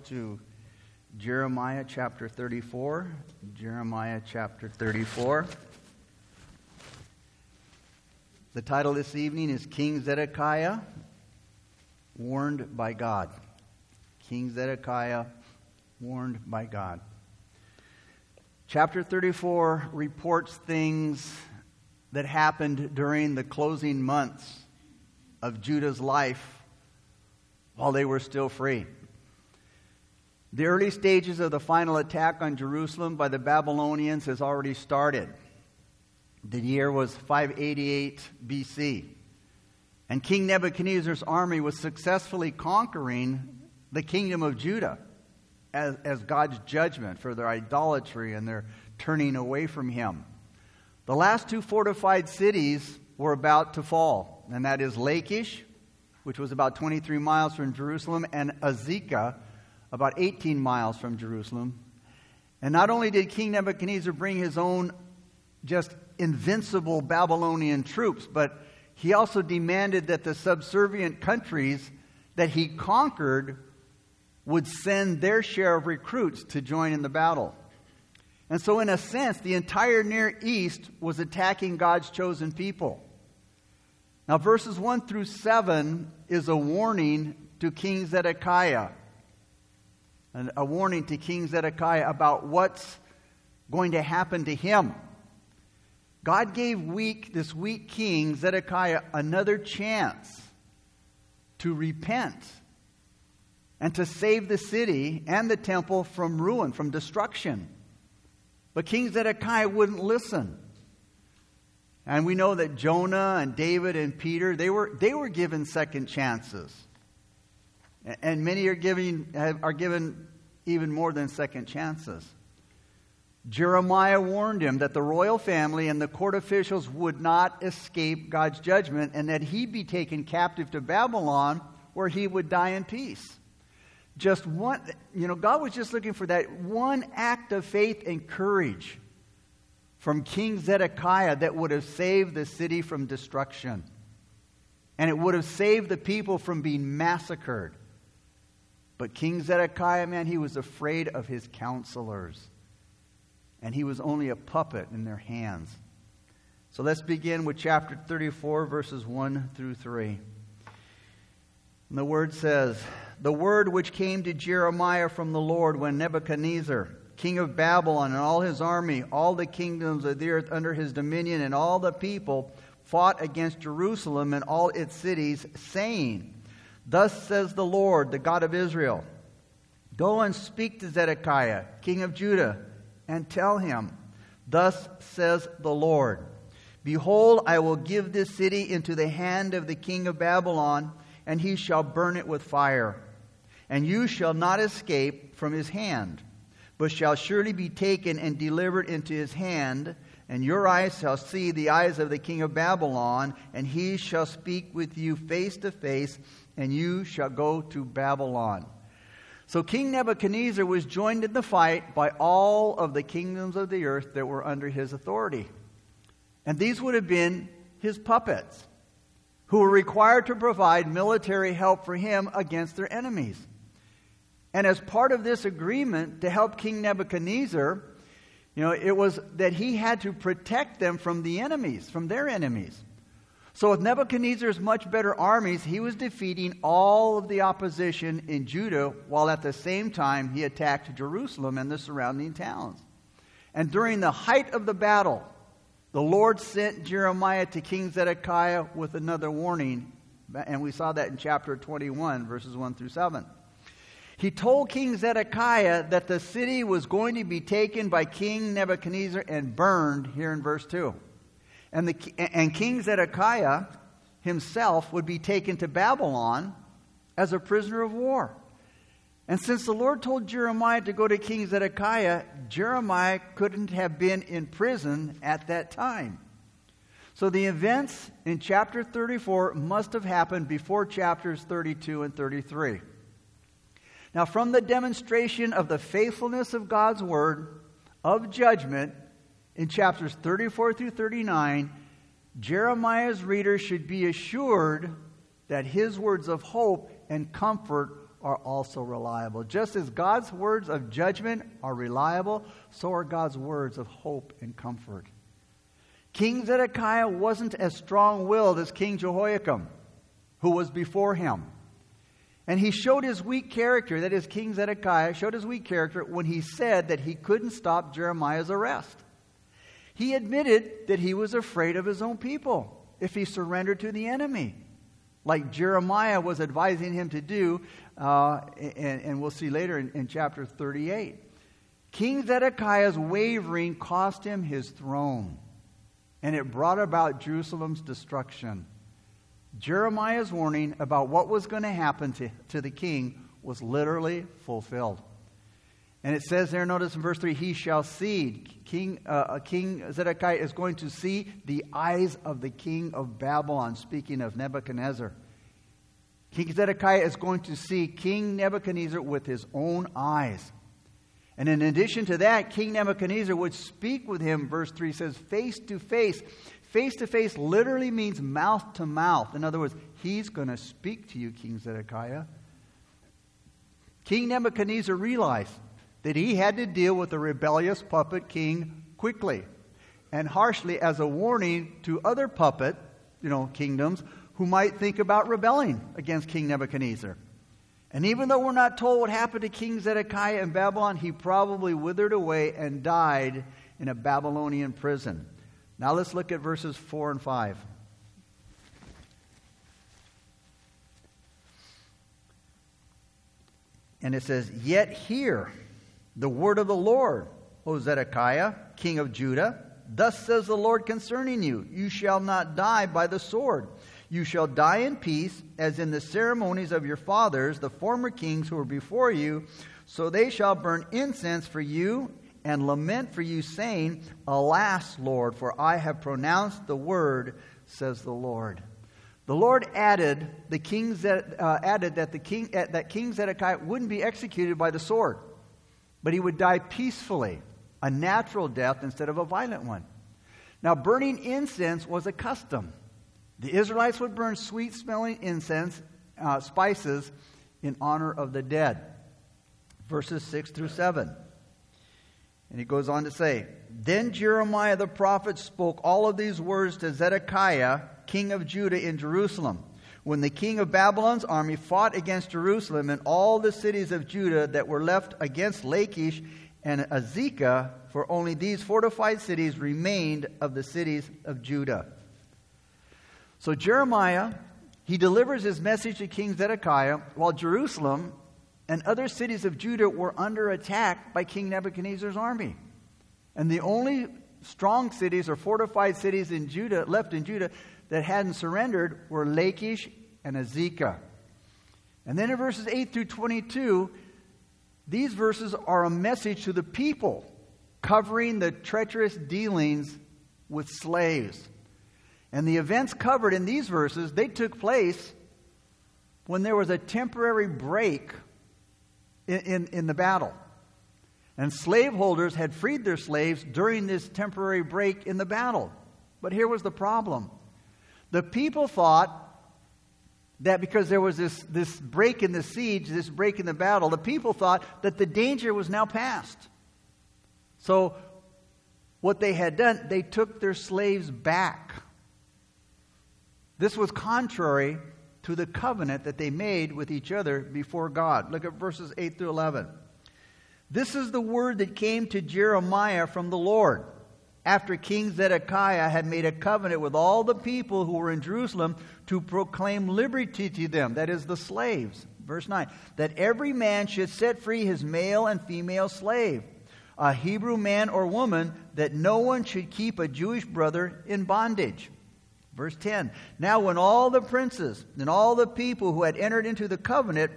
to Jeremiah chapter 34. Jeremiah chapter 34. The title this evening is King Zedekiah Warned by God. King Zedekiah Warned by God. Chapter 34 reports things that happened during the closing months of Judah's life while they were still free. The early stages of the final attack on Jerusalem by the Babylonians has already started. The year was 588 BC. And King Nebuchadnezzar's army was successfully conquering the kingdom of Judah as, as God's judgment for their idolatry and their turning away from Him. The last two fortified cities were about to fall, and that is Lachish, which was about 23 miles from Jerusalem, and Azekah, about 18 miles from Jerusalem. And not only did King Nebuchadnezzar bring his own just invincible Babylonian troops, but he also demanded that the subservient countries that he conquered would send their share of recruits to join in the battle. And so, in a sense, the entire Near East was attacking God's chosen people. Now, verses 1 through 7 is a warning to King Zedekiah. And a warning to King Zedekiah about what's going to happen to him. God gave weak, this weak king, Zedekiah, another chance to repent and to save the city and the temple from ruin, from destruction. But King Zedekiah wouldn't listen. And we know that Jonah and David and Peter, they were, they were given second chances. And many are, giving, are given even more than second chances. Jeremiah warned him that the royal family and the court officials would not escape God's judgment and that he'd be taken captive to Babylon where he would die in peace. Just one, you know, God was just looking for that one act of faith and courage from King Zedekiah that would have saved the city from destruction. And it would have saved the people from being massacred. But King Zedekiah, man, he was afraid of his counselors. And he was only a puppet in their hands. So let's begin with chapter 34, verses 1 through 3. And the word says, The word which came to Jeremiah from the Lord when Nebuchadnezzar, king of Babylon, and all his army, all the kingdoms of the earth under his dominion, and all the people fought against Jerusalem and all its cities, saying, Thus says the Lord, the God of Israel Go and speak to Zedekiah, king of Judah, and tell him, Thus says the Lord Behold, I will give this city into the hand of the king of Babylon, and he shall burn it with fire. And you shall not escape from his hand but shall surely be taken and delivered into his hand. And your eyes shall see the eyes of the king of Babylon, and he shall speak with you face to face, and you shall go to Babylon. So King Nebuchadnezzar was joined in the fight by all of the kingdoms of the earth that were under his authority. And these would have been his puppets, who were required to provide military help for him against their enemies. And as part of this agreement to help King Nebuchadnezzar, you know, it was that he had to protect them from the enemies, from their enemies. So, with Nebuchadnezzar's much better armies, he was defeating all of the opposition in Judah, while at the same time he attacked Jerusalem and the surrounding towns. And during the height of the battle, the Lord sent Jeremiah to King Zedekiah with another warning. And we saw that in chapter 21, verses 1 through 7. He told King Zedekiah that the city was going to be taken by King Nebuchadnezzar and burned here in verse 2. And, the, and King Zedekiah himself would be taken to Babylon as a prisoner of war. And since the Lord told Jeremiah to go to King Zedekiah, Jeremiah couldn't have been in prison at that time. So the events in chapter 34 must have happened before chapters 32 and 33. Now, from the demonstration of the faithfulness of God's word of judgment in chapters 34 through 39, Jeremiah's reader should be assured that his words of hope and comfort are also reliable. Just as God's words of judgment are reliable, so are God's words of hope and comfort. King Zedekiah wasn't as strong willed as King Jehoiakim, who was before him. And he showed his weak character, that is, King Zedekiah showed his weak character when he said that he couldn't stop Jeremiah's arrest. He admitted that he was afraid of his own people if he surrendered to the enemy, like Jeremiah was advising him to do, uh, and, and, we'll see later in, in chapter 38. King Zedekiah's wavering cost him his throne, and it brought about Jerusalem's destruction. Jeremiah's warning about what was going to happen to, to the king was literally fulfilled. And it says there, notice in verse 3, he shall see. King, uh, king Zedekiah is going to see the eyes of the king of Babylon, speaking of Nebuchadnezzar. King Zedekiah is going to see King Nebuchadnezzar with his own eyes. And in addition to that, King Nebuchadnezzar would speak with him, verse 3 says, face to face. Face to face literally means mouth to mouth. In other words, he's going to speak to you, King Zedekiah. King Nebuchadnezzar realized that he had to deal with the rebellious puppet king quickly and harshly as a warning to other puppet, you know, kingdoms who might think about rebelling against King Nebuchadnezzar. And even though we're not told what happened to King Zedekiah in Babylon, he probably withered away and died in a Babylonian prison. Now let's look at verses 4 and 5. And it says, Yet hear the word of the Lord, O Zedekiah, king of Judah. Thus says the Lord concerning you You shall not die by the sword. You shall die in peace, as in the ceremonies of your fathers, the former kings who were before you. So they shall burn incense for you and lament for you, saying, Alas, Lord, for I have pronounced the word, says the Lord. The Lord added, the king, uh, added that, the king, uh, that King Zedekiah wouldn't be executed by the sword, but he would die peacefully, a natural death instead of a violent one. Now, burning incense was a custom. The Israelites would burn sweet smelling incense, uh, spices, in honor of the dead. Verses 6 through 7. And he goes on to say, Then Jeremiah the prophet spoke all of these words to Zedekiah, king of Judah, in Jerusalem. When the king of Babylon's army fought against Jerusalem and all the cities of Judah that were left against Lachish and Azekah, for only these fortified cities remained of the cities of Judah. So Jeremiah, he delivers his message to King Zedekiah while Jerusalem and other cities of Judah were under attack by King Nebuchadnezzar's army. And the only strong cities or fortified cities in Judah left in Judah that hadn't surrendered were Lachish and Azekah. And then in verses 8 through 22, these verses are a message to the people covering the treacherous dealings with slaves. And the events covered in these verses, they took place when there was a temporary break in, in, in, the battle. And slaveholders had freed their slaves during this temporary break in the battle. But here was the problem the people thought that because there was this, this break in the siege, this break in the battle, the people thought that the danger was now past. So, what they had done, they took their slaves back. This was contrary to the covenant that they made with each other before God. Look at verses 8 through 11. This is the word that came to Jeremiah from the Lord after King Zedekiah had made a covenant with all the people who were in Jerusalem to proclaim liberty to them, that is, the slaves. Verse 9, that every man should set free his male and female slave, a Hebrew man or woman, that no one should keep a Jewish brother in bondage. Verse 10 Now, when all the princes and all the people who had entered into the covenant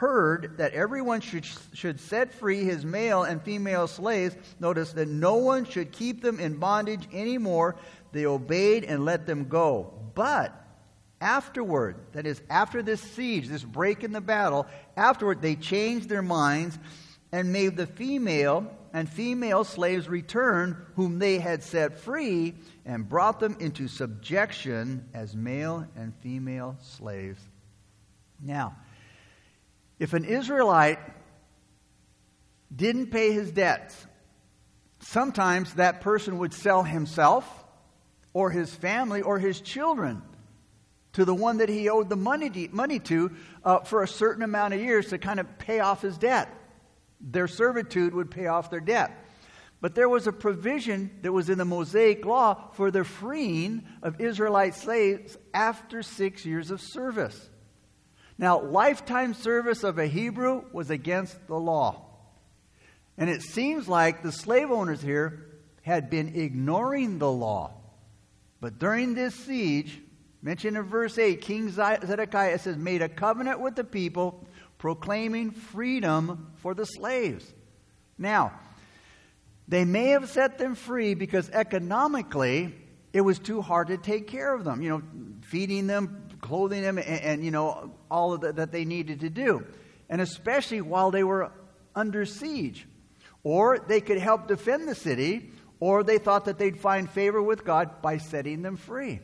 heard that everyone should, should set free his male and female slaves, notice that no one should keep them in bondage anymore, they obeyed and let them go. But afterward, that is, after this siege, this break in the battle, afterward they changed their minds and made the female and female slaves return, whom they had set free, and brought them into subjection as male and female slaves. Now, If an Israelite didn't pay his debts, sometimes that person would sell himself or his family or his children to the one that he owed the money to, money to uh, for a certain amount of years to kind of pay off his debt. Their servitude would pay off their debt. But there was a provision that was in the Mosaic law for the freeing of Israelite slaves after six years of service. Now, lifetime service of a Hebrew was against the law. And it seems like the slave owners here had been ignoring the law. But during this siege, mentioned in verse 8, King Zedekiah says, made a covenant with the people, proclaiming freedom for the slaves. Now, they may have set them free because economically it was too hard to take care of them, you know, feeding them, clothing them, and, and you know, all of the, that they needed to do. And especially while they were under siege. Or they could help defend the city, or they thought that they'd find favor with God by setting them free.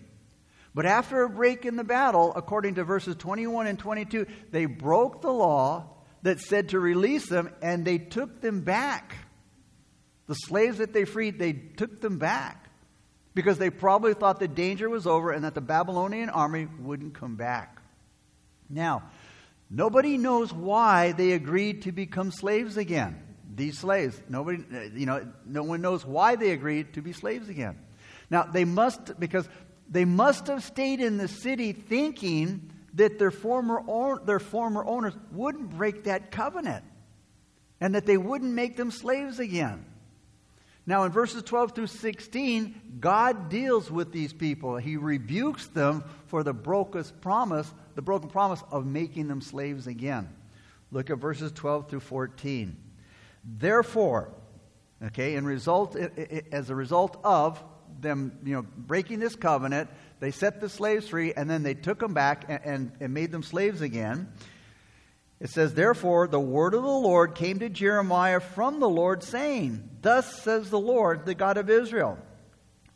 But after a break in the battle, according to verses 21 and 22, they broke the law that said to release them, and they took them back. The slaves that they freed, they took them back because they probably thought the danger was over and that the Babylonian army wouldn't come back. Now, nobody knows why they agreed to become slaves again. These slaves, nobody, you know, no one knows why they agreed to be slaves again. Now, they must, because they must have stayed in the city thinking that their former, their former owners wouldn't break that covenant and that they wouldn't make them slaves again. Now, in verses 12 through 16, God deals with these people. He rebukes them for the broken promise, the broken promise of making them slaves again. Look at verses 12 through 14. Therefore, okay, in result, as a result of them, you know, breaking this covenant, they set the slaves free, and then they took them back and, and, and made them slaves again. It says, Therefore, the word of the Lord came to Jeremiah from the Lord, saying, Thus says the Lord, the God of Israel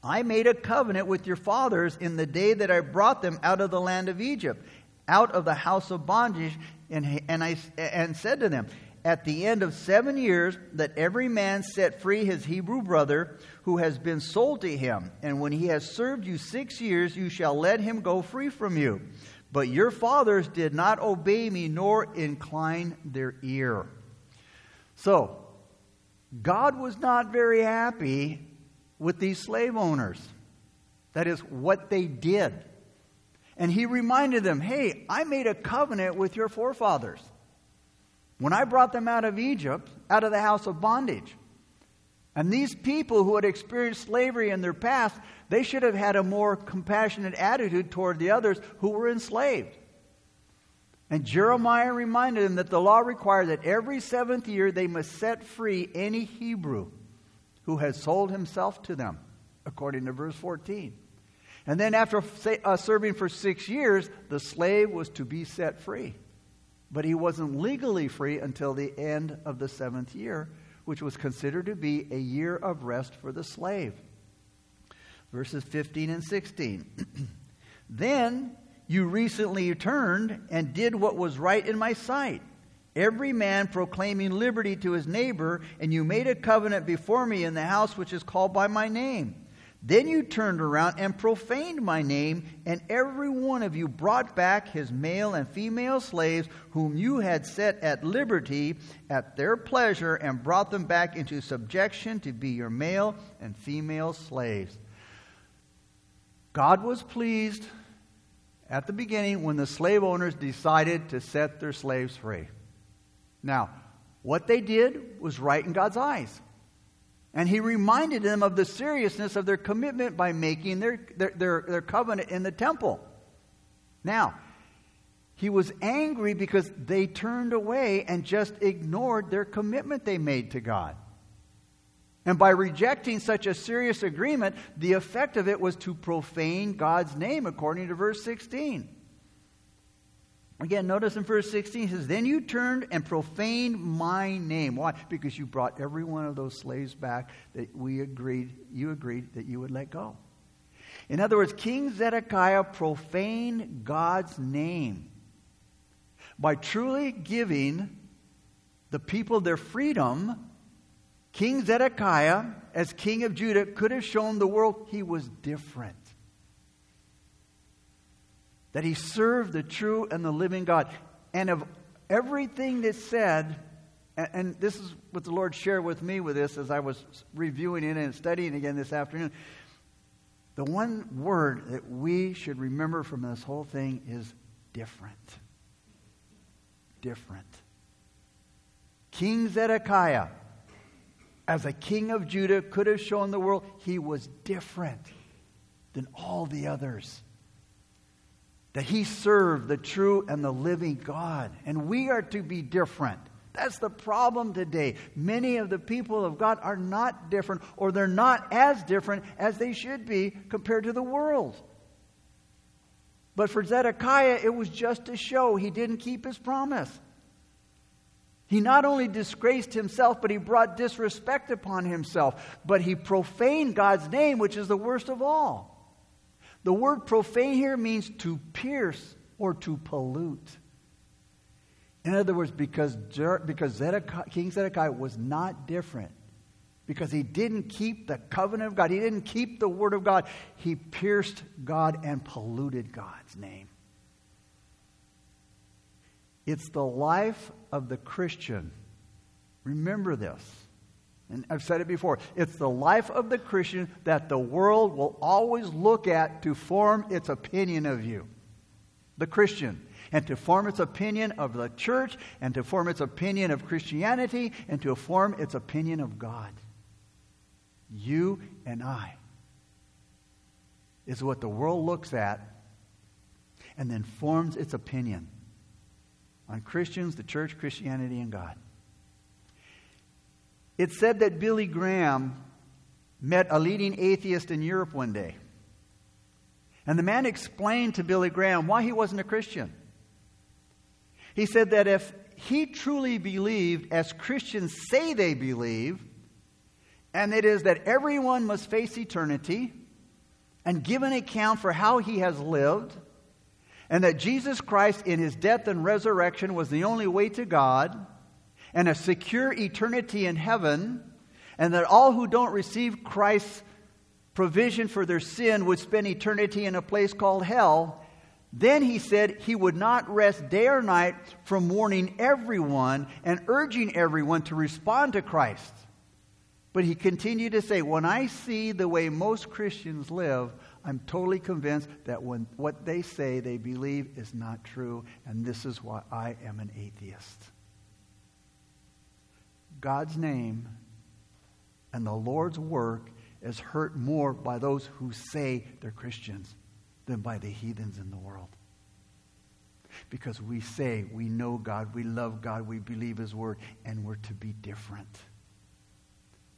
I made a covenant with your fathers in the day that I brought them out of the land of Egypt, out of the house of bondage, and, and, I, and said to them, At the end of seven years, let every man set free his Hebrew brother who has been sold to him. And when he has served you six years, you shall let him go free from you. But your fathers did not obey me nor incline their ear. So, God was not very happy with these slave owners. That is what they did. And he reminded them hey, I made a covenant with your forefathers. When I brought them out of Egypt, out of the house of bondage. And these people who had experienced slavery in their past, they should have had a more compassionate attitude toward the others who were enslaved. And Jeremiah reminded them that the law required that every seventh year they must set free any Hebrew who had sold himself to them, according to verse 14. And then, after uh, serving for six years, the slave was to be set free. But he wasn't legally free until the end of the seventh year, which was considered to be a year of rest for the slave verses 15 and 16. then you recently turned and did what was right in my sight, every man proclaiming liberty to his neighbor, and you made a covenant before me in the house which is called by my name. Then you turned around and profaned my name, and every one of you brought back his male and female slaves, whom you had set at liberty at their pleasure, and brought them back into subjection to be your male and female slaves. God was pleased at the beginning when the slave owners decided to set their slaves free. Now, what they did was right in God's eyes. And he reminded them of the seriousness of their commitment by making their, their, their, their, covenant in the temple. Now, he was angry because they turned away and just ignored their commitment they made to God. And by rejecting such a serious agreement, the effect of it was to profane God's name, according to verse 16. Again, notice in verse 16, he says, Then you turned and profaned my name. Why? Because you brought every one of those slaves back that we agreed, you agreed that you would let go. In other words, King Zedekiah profaned God's name by truly giving the people their freedom, King Zedekiah, as king of Judah, could have shown the world he was different. That he served the true and the living God. And of everything that's said, and, and this is what the Lord shared with me with this as I was reviewing it and studying again this afternoon. The one word that we should remember from this whole thing is different. Different. King Zedekiah, as a king of Judah, could have shown the world he was different than all the others. That he served the true and the living God. And we are to be different. That's the problem today. Many of the people of God are not different, or they're not as different as they should be compared to the world. But for Zedekiah, it was just a show. He didn't keep his promise. He not only disgraced himself, but he brought disrespect upon himself. But he profaned God's name, which is the worst of all. The word profane here means to pierce or to pollute. In other words, because, because Zedekiah, King Zedekiah was not different, because he didn't keep the covenant of God, he didn't keep the word of God, he pierced God and polluted God's name. It's the life of the Christian. Remember this. And I've said it before. It's the life of the Christian that the world will always look at to form its opinion of you. The Christian and to form its opinion of the church, and to form its opinion of Christianity, and to form its opinion of God. You and I is what the world looks at and then forms its opinion on Christians, the church, Christianity, and God. It said that Billy Graham met a leading atheist in Europe one day. And the man explained to Billy Graham why he wasn't a Christian. He said that if he truly believed, as Christians say they believe, and it is that everyone must face eternity and give an account for how he has lived, and that Jesus Christ, in his death and resurrection, was the only way to God and a secure eternity in heaven, and that all who don't receive Christ's provision for their sin would spend eternity in a place called hell, then he said he would not rest day or night from warning everyone and urging everyone to respond to Christ. But he continued to say, When I see the way most Christians live, I'm totally convinced that when what they say they believe is not true, and this is why I am an atheist. God's name and the Lord's work is hurt more by those who say they're Christians than by the heathens in the world. Because we say we know God, we love God, we believe His Word, and we're to be different.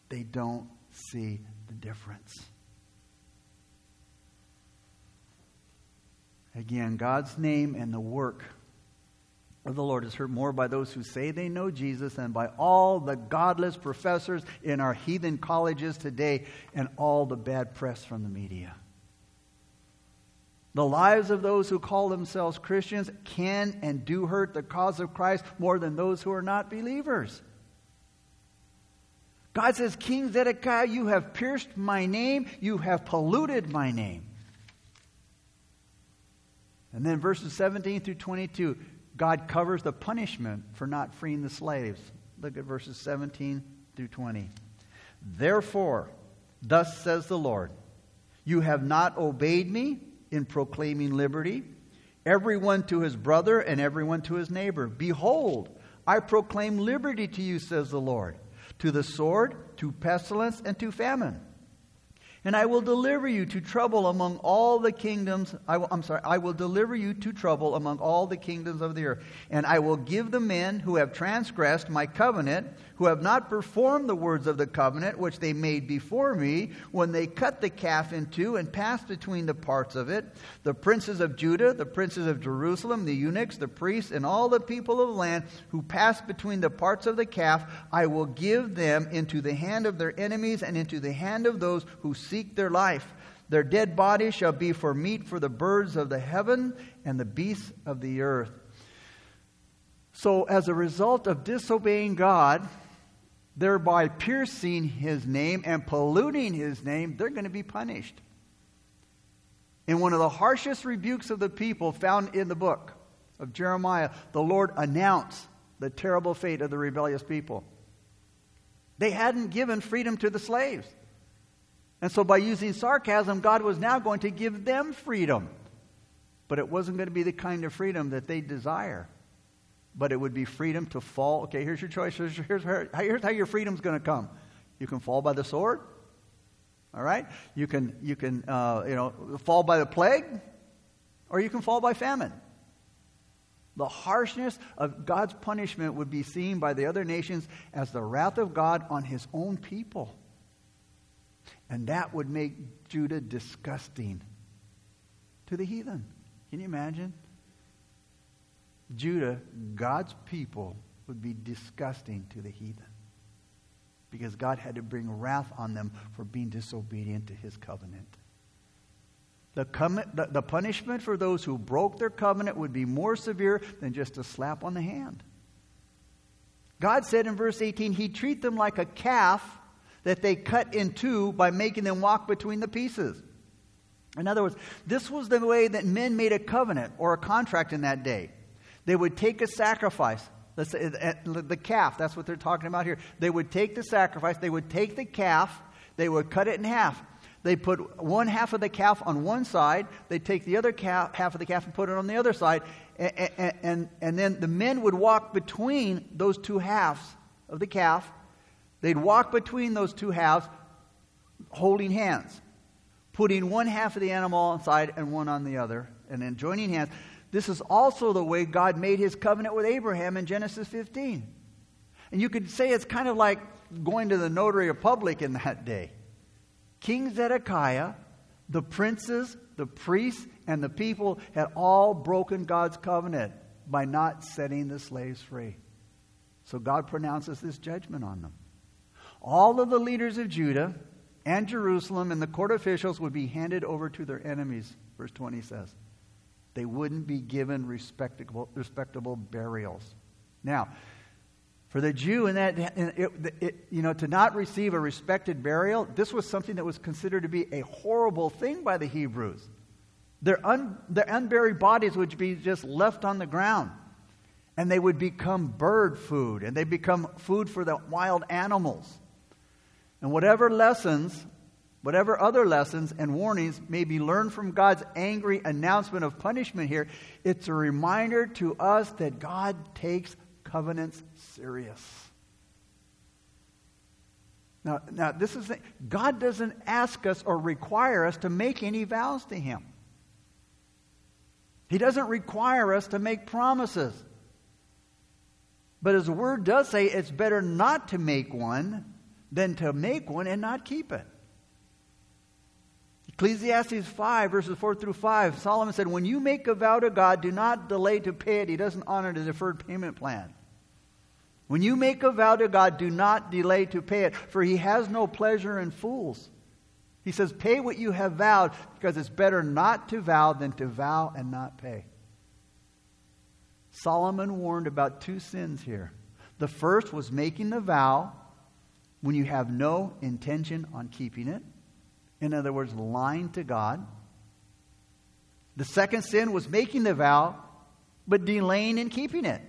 They don't see the difference. Again, God's name and the work the Lord is heard more by those who say they know Jesus than by all the godless professors in our heathen colleges today and all the bad press from the media. The lives of those who call themselves Christians can and do hurt the cause of Christ more than those who are not believers. God says, King Zedekiah, you have pierced my name, you have polluted my name. And then verses 17 through 22, God covers the punishment for not freeing the slaves. Look at verses 17 through 20. Therefore, thus says the Lord, you have not obeyed me in proclaiming liberty, everyone to his brother and everyone to his neighbor. Behold, I proclaim liberty to you, says the Lord, to the sword, to pestilence, and to famine. And I will deliver you to trouble among all the kingdoms. I am sorry, I will deliver you to trouble among all the kingdoms of the earth. And I will give the men who have transgressed my covenant, who have not performed the words of the covenant which they made before me, when they cut the calf in two and passed between the parts of it, the princes of Judah, the princes of Jerusalem, the eunuchs, the priests, and all the people of the land who passed between the parts of the calf, I will give them into the hand of their enemies and into the hand of those who seek their life. Their dead bodies shall be for meat for the birds of the heaven and the beasts of the earth. So, as a result of disobeying God, thereby piercing his name and polluting his name, they're going to be punished. In one of the harshest rebukes of the people found in the book of Jeremiah, the Lord announced the terrible fate of the rebellious people. They hadn't given freedom to the slaves. And so, by using sarcasm, God was now going to give them freedom. But it wasn't going to be the kind of freedom that they desire. But it would be freedom to fall. Okay, here's your choice. Here's, here's, here's how your freedom's going to come. You can fall by the sword. All right? You can, you can uh, you know, fall by the plague, or you can fall by famine. The harshness of God's punishment would be seen by the other nations as the wrath of God on his own people. And that would make Judah disgusting to the heathen. Can you imagine? Judah, God's people, would be disgusting to the heathen because God had to bring wrath on them for being disobedient to his covenant. The, com- the, the punishment for those who broke their covenant would be more severe than just a slap on the hand. God said in verse 18, He'd treat them like a calf that they cut in two by making them walk between the pieces. In other words, this was the way that men made a covenant or a contract in that day. They would take a sacrifice, let's say eh, eh, the calf, that's what they're talking about here. They would take the sacrifice, they would take the calf, they would cut it in half. They put one half of the calf on one side, they take the other calf, half of the calf and put it on the other side, and, and, and, then the men would walk between those two halves of the calf. They'd walk between those two halves holding hands, putting one half of the animal on side and one on the other, and then joining hands. This is also the way God made his covenant with Abraham in Genesis 15. And you could say it's kind of like going to the notary public in that day. King Zedekiah, the princes, the priests, and the people had all broken God's covenant by not setting the slaves free. So God pronounces this judgment on them. All of the leaders of Judah and Jerusalem and the court officials would be handed over to their enemies, verse 20 says. They wouldn't be given respectable, respectable burials. Now, for the Jew, in that, it, it, you know, to not receive a respected burial, this was something that was considered to be a horrible thing by the Hebrews. Their, un, their unburied bodies would be just left on the ground, and they would become bird food, and they become food for the wild animals. And whatever lessons, whatever other lessons and warnings may be learned from God's angry announcement of punishment here, it's a reminder to us that God takes covenants serious. Now, now this is the, God doesn't ask us or require us to make any vows to Him. He doesn't require us to make promises. But His Word does say it's better not to make one than to make one and not keep it. Ecclesiastes 5, verses 4 through 5, Solomon said, When you make a vow to God, do not delay to pay it. He doesn't honor the deferred payment plan. When you make a vow to God, do not delay to pay it, for he has no pleasure in fools. He says, Pay what you have vowed, because it's better not to vow than to vow and not pay. Solomon warned about two sins here. The first was making the vow when you have no intention on keeping it. In other words, lying to God. The second sin was making the vow, but delaying in keeping it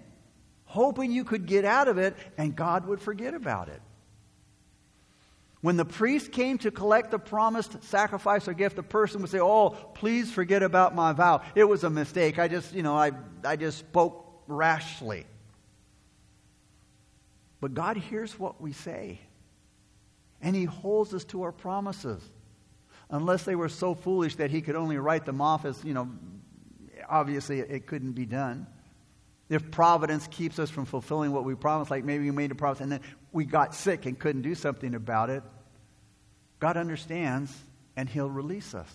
hoping you could get out of it and God would forget about it. When the priest came to collect the promised sacrifice or gift, the person would say, Oh, please forget about my vow. It was a mistake. I just, you know, I, I just spoke rashly. But God hears what we say, and He holds us to our promises. Unless they were so foolish that He could only write them off as, you know, obviously it couldn't be done if providence keeps us from fulfilling what we promised, like maybe we made a promise and then we got sick and couldn't do something about it, God understands and He'll release us.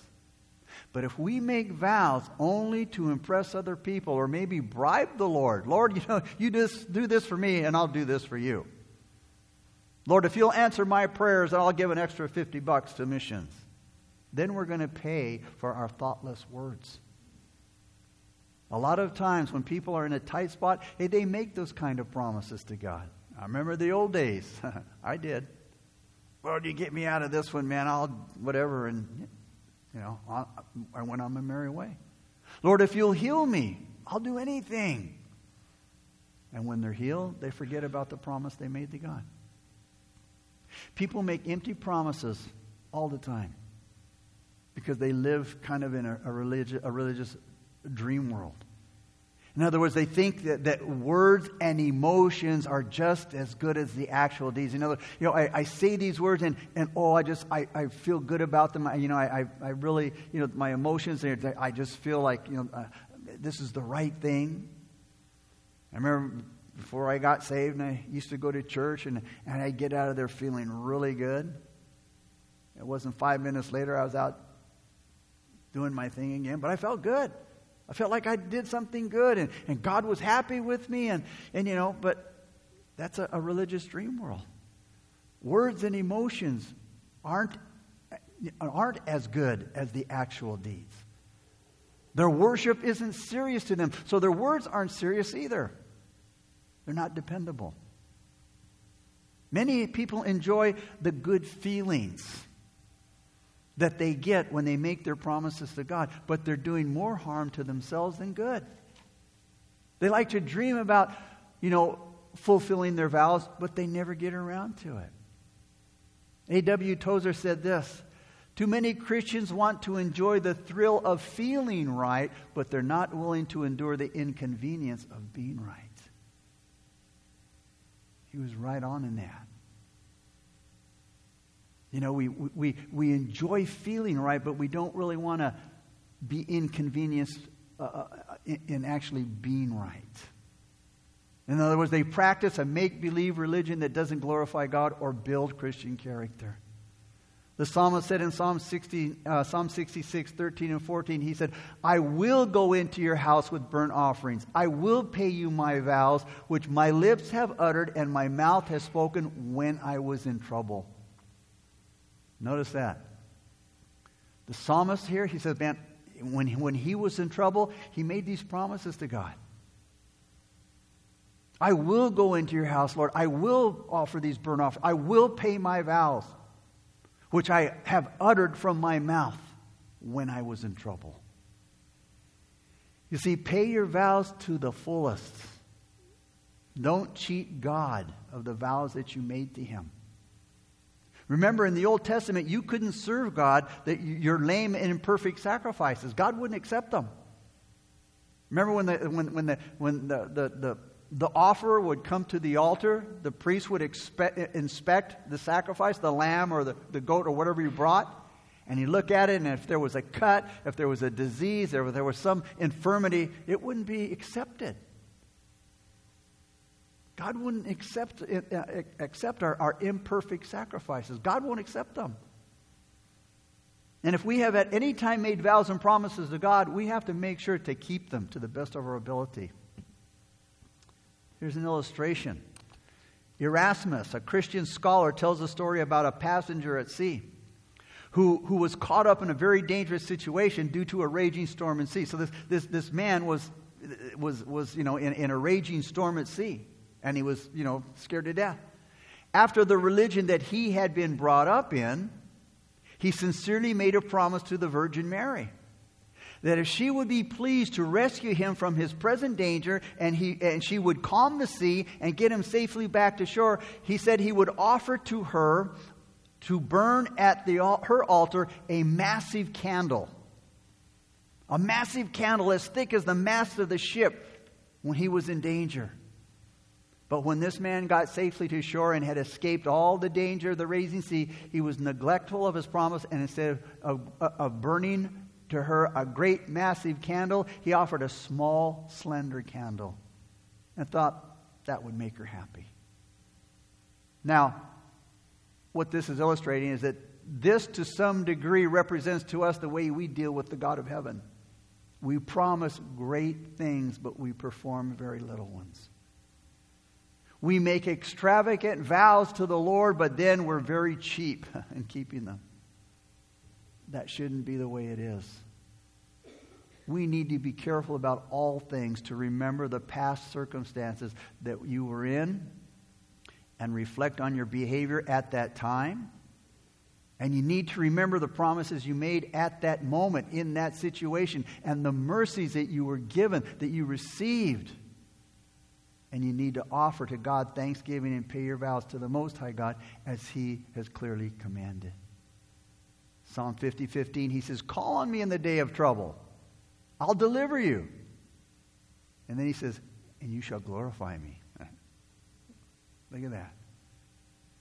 But if we make vows only to impress other people or maybe bribe the Lord, Lord, you know, you just do this for me and I'll do this for you. Lord, if you'll answer my prayers, I'll give an extra 50 bucks to missions. Then we're going to pay for our thoughtless words. A lot of times when people are in a tight spot, hey, they make those kind of promises to God. I remember the old days. I did. Lord, you get me out of this one, man. I'll whatever. And, you know, I went on my merry way. Lord, if you'll heal me, I'll do anything. And when they're healed, they forget about the promise they made to God. People make empty promises all the time because they live kind of in a, a, religi- a religious dream world. In other words, they think that, that words and emotions are just as good as the actual deeds. In other you know, I, I say these words and, and oh, I just, I, I feel good about them. I, you know, I, I really, you know, my emotions, I just feel like, you know, uh, this is the right thing. I remember before I got saved and I used to go to church and, and I'd get out of there feeling really good. It wasn't five minutes later I was out doing my thing again, but I felt good. I felt like I did something good and, and God was happy with me and, and you know, but that's a, a religious dream world. Words and emotions aren't, aren't as good as the actual deeds. Their worship isn't serious to them, so their words aren't serious either. They're not dependable. Many people enjoy the good feelings that they get when they make their promises to God, but they're doing more harm to themselves than good. They like to dream about, you know, fulfilling their vows, but they never get around to it. A.W. Tozer said this Too many Christians want to enjoy the thrill of feeling right, but they're not willing to endure the inconvenience of being right. He was right on in that. You know, we, we, we enjoy feeling right, but we don't really want to be inconvenienced uh, uh, in, in actually being right. In other words, they practice a make believe religion that doesn't glorify God or build Christian character. The psalmist said in Psalm, 60, uh, Psalm 66, 13 and 14, he said, I will go into your house with burnt offerings. I will pay you my vows, which my lips have uttered and my mouth has spoken when I was in trouble. Notice that. The psalmist here, he says, man, when, when he was in trouble, he made these promises to God. I will go into your house, Lord. I will offer these burnt offerings. I will pay my vows, which I have uttered from my mouth when I was in trouble. You see, pay your vows to the fullest. Don't cheat God of the vows that you made to Him. Remember, in the Old Testament, you couldn't serve God that your lame and imperfect sacrifices. God wouldn't accept them. Remember when the, when, when the, when the, the, the, the offerer would come to the altar, the priest would expect, inspect the sacrifice, the lamb or the, the goat or whatever you brought, and he'd look at it, and if there was a cut, if there was a disease, if there was some infirmity, it wouldn't be accepted. God wouldn't accept, uh, accept our, our imperfect sacrifices. God won't accept them. And if we have at any time made vows and promises to God, we have to make sure to keep them to the best of our ability. Here's an illustration. Erasmus, a Christian scholar, tells a story about a passenger at sea who, who was caught up in a very dangerous situation due to a raging storm at sea. So this, this, this man was, was, was you know, in, in a raging storm at sea and he was, you know, scared to death. After the religion that he had been brought up in, he sincerely made a promise to the Virgin Mary that if she would be pleased to rescue him from his present danger and, he, and she would calm the sea and get him safely back to shore, he said he would offer to her to burn at the, her altar a massive candle. A massive candle as thick as the mast of the ship when he was in danger. But when this man got safely to shore and had escaped all the danger of the raging sea, he was neglectful of his promise, and instead of, of, of burning to her a great massive candle, he offered a small, slender candle and thought that would make her happy. Now, what this is illustrating is that this, to some degree, represents to us the way we deal with the God of heaven. We promise great things, but we perform very little ones. We make extravagant vows to the Lord, but then we're very cheap in keeping them. That shouldn't be the way it is. we need to be careful about all things to remember the past circumstances that you were in and reflect on your behavior at that time. And you need to remember the promises you made at that moment in that situation and the mercies that you were given, that you received. And you need to offer to God thanksgiving and pay your vows to the Most High God as He has clearly commanded. Psalm 50 15, he says, Call on me in the day of trouble. I'll deliver you. And then he says, And you shall glorify me. Look at that.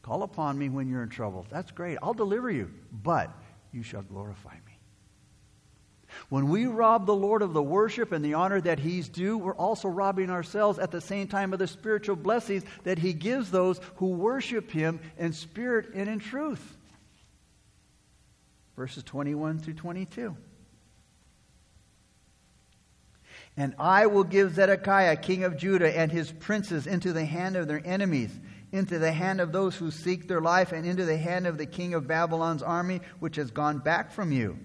Call upon me when you're in trouble. That's great. I'll deliver you, but you shall glorify me. When we rob the Lord of the worship and the honor that He's due, we're also robbing ourselves at the same time of the spiritual blessings that He gives those who worship Him in spirit and in truth. Verses 21 through 22. And I will give Zedekiah, king of Judah, and his princes into the hand of their enemies, into the hand of those who seek their life, and into the hand of the king of Babylon's army, which has gone back from you.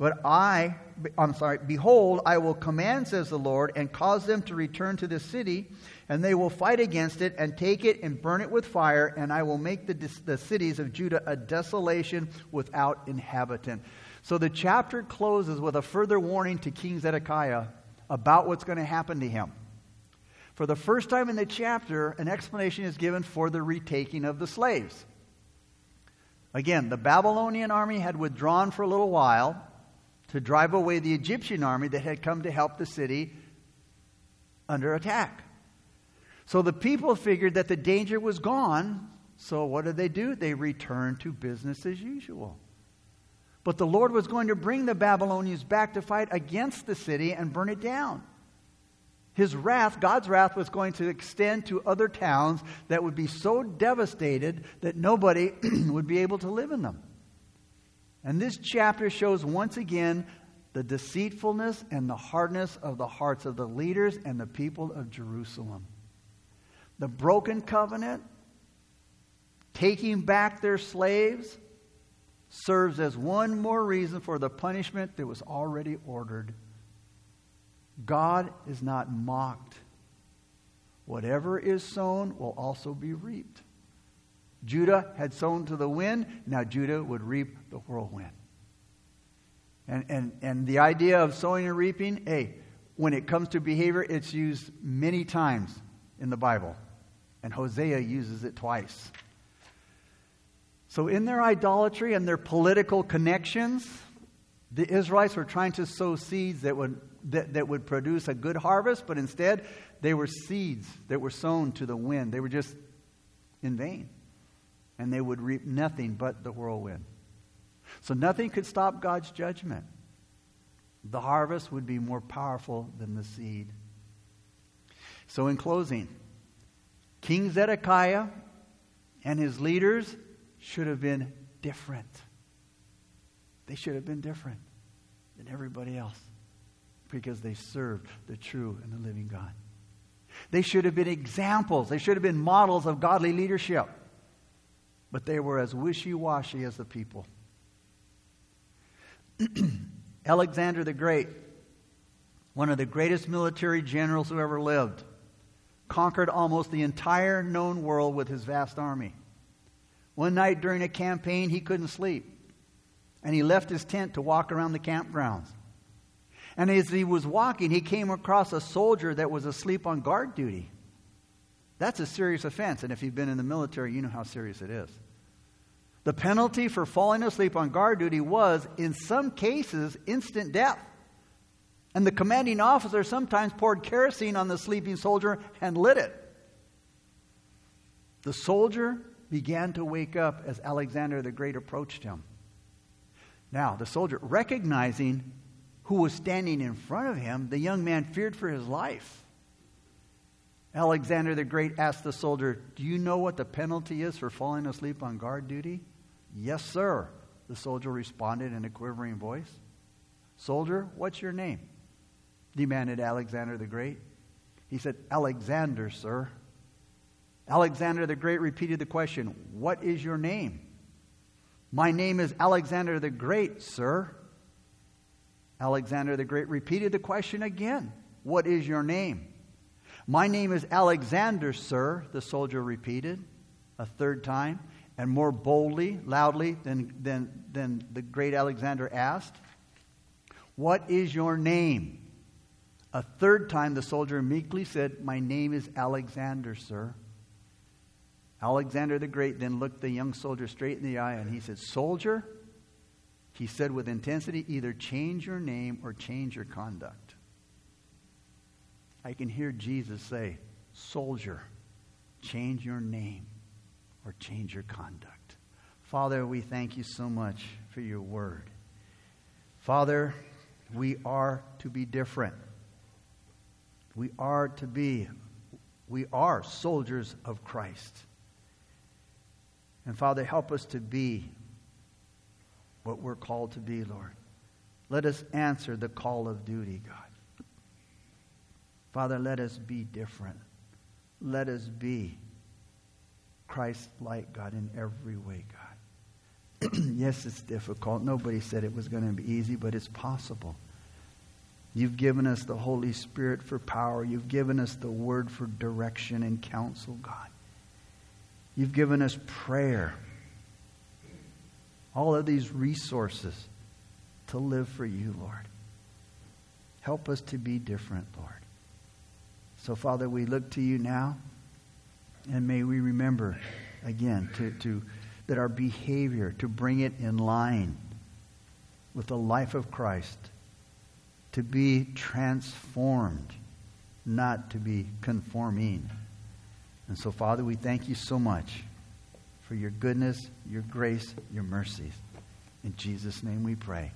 But I, I'm sorry, behold, I will command, says the Lord, and cause them to return to the city, and they will fight against it, and take it, and burn it with fire, and I will make the, the cities of Judah a desolation without inhabitant. So the chapter closes with a further warning to King Zedekiah about what's going to happen to him. For the first time in the chapter, an explanation is given for the retaking of the slaves. Again, the Babylonian army had withdrawn for a little while to drive away the Egyptian army that had come to help the city under attack. So the people figured that the danger was gone. So what did they do? They returned to business as usual. But the Lord was going to bring the Babylonians back to fight against the city and burn it down. His wrath, God's wrath, was going to extend to other towns that would be so devastated that nobody would be able to live in them. And this chapter shows once again the deceitfulness and the hardness of the hearts of the leaders and the people of Jerusalem. The broken covenant, taking back their slaves, serves as one more reason for the punishment that was already ordered. God is not mocked. Whatever is sown will also be reaped. Judah had sown to the wind, now Judah would reap the whirlwind. And, and, and the idea of sowing and reaping, hey, when it comes to behavior, it's used many times in the Bible. And Hosea uses it twice. So, in their idolatry and their political connections, the Israelites were trying to sow seeds that would, that, that would produce a good harvest, but instead they were seeds that were sown to the wind. They were just in vain and they would reap nothing but the whirlwind. So nothing could stop God's judgment. The harvest would be more powerful than the seed. So, in closing, King Zedekiah and his leaders should have been different. They should have been different than everybody else because they served the true and the living God. They should have been examples, they should have been models of godly leadership but they were as wishy washy as the people. Alexander the Great, one of the greatest military generals who ever lived, conquered almost the entire known world with his vast army. One night during a campaign, he couldn't sleep, and he left his tent to walk around the campgrounds. And as he was walking, he came across a soldier that was asleep on guard duty. That's a serious offense, and if you've been in the military, you know how serious it is. The penalty for falling asleep on guard duty was, in some cases, instant death. And the commanding officer sometimes poured kerosene on the sleeping soldier and lit it. The soldier began to wake up as Alexander the Great approached him. Now, the soldier, recognizing who was standing in front of him, the young man feared for his life. Alexander the Great asked the soldier, Do you know what the penalty is for falling asleep on guard duty? Yes, sir, the soldier responded in a quivering voice. Soldier, what's your name? demanded Alexander the Great. He said, Alexander, sir. Alexander the Great repeated the question, What is your name? My name is Alexander the Great, sir. Alexander the Great repeated the question again What is your name? My name is Alexander, sir, the soldier repeated a third time, and more boldly, loudly than, than, than the great Alexander asked. What is your name? A third time, the soldier meekly said, My name is Alexander, sir. Alexander the Great then looked the young soldier straight in the eye and he said, Soldier, he said with intensity, either change your name or change your conduct. I can hear Jesus say, Soldier, change your name or change your conduct. Father, we thank you so much for your word. Father, we are to be different. We are to be, we are soldiers of Christ. And Father, help us to be what we're called to be, Lord. Let us answer the call of duty, God. Father, let us be different. Let us be Christ like, God, in every way, God. yes, it's difficult. Nobody said it was going to be easy, but it's possible. You've given us the Holy Spirit for power. You've given us the Word for direction and counsel, God. You've given us prayer. All of these resources to live for you, Lord. Help us to be different, Lord. So, Father, we look to you now, and may we remember again to, to, that our behavior, to bring it in line with the life of Christ, to be transformed, not to be conforming. And so, Father, we thank you so much for your goodness, your grace, your mercies. In Jesus' name we pray.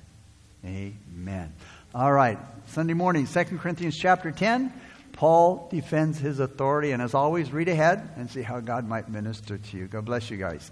Amen. All right. Sunday morning, 2 Corinthians chapter 10. Paul defends his authority. And as always, read ahead and see how God might minister to you. God bless you guys.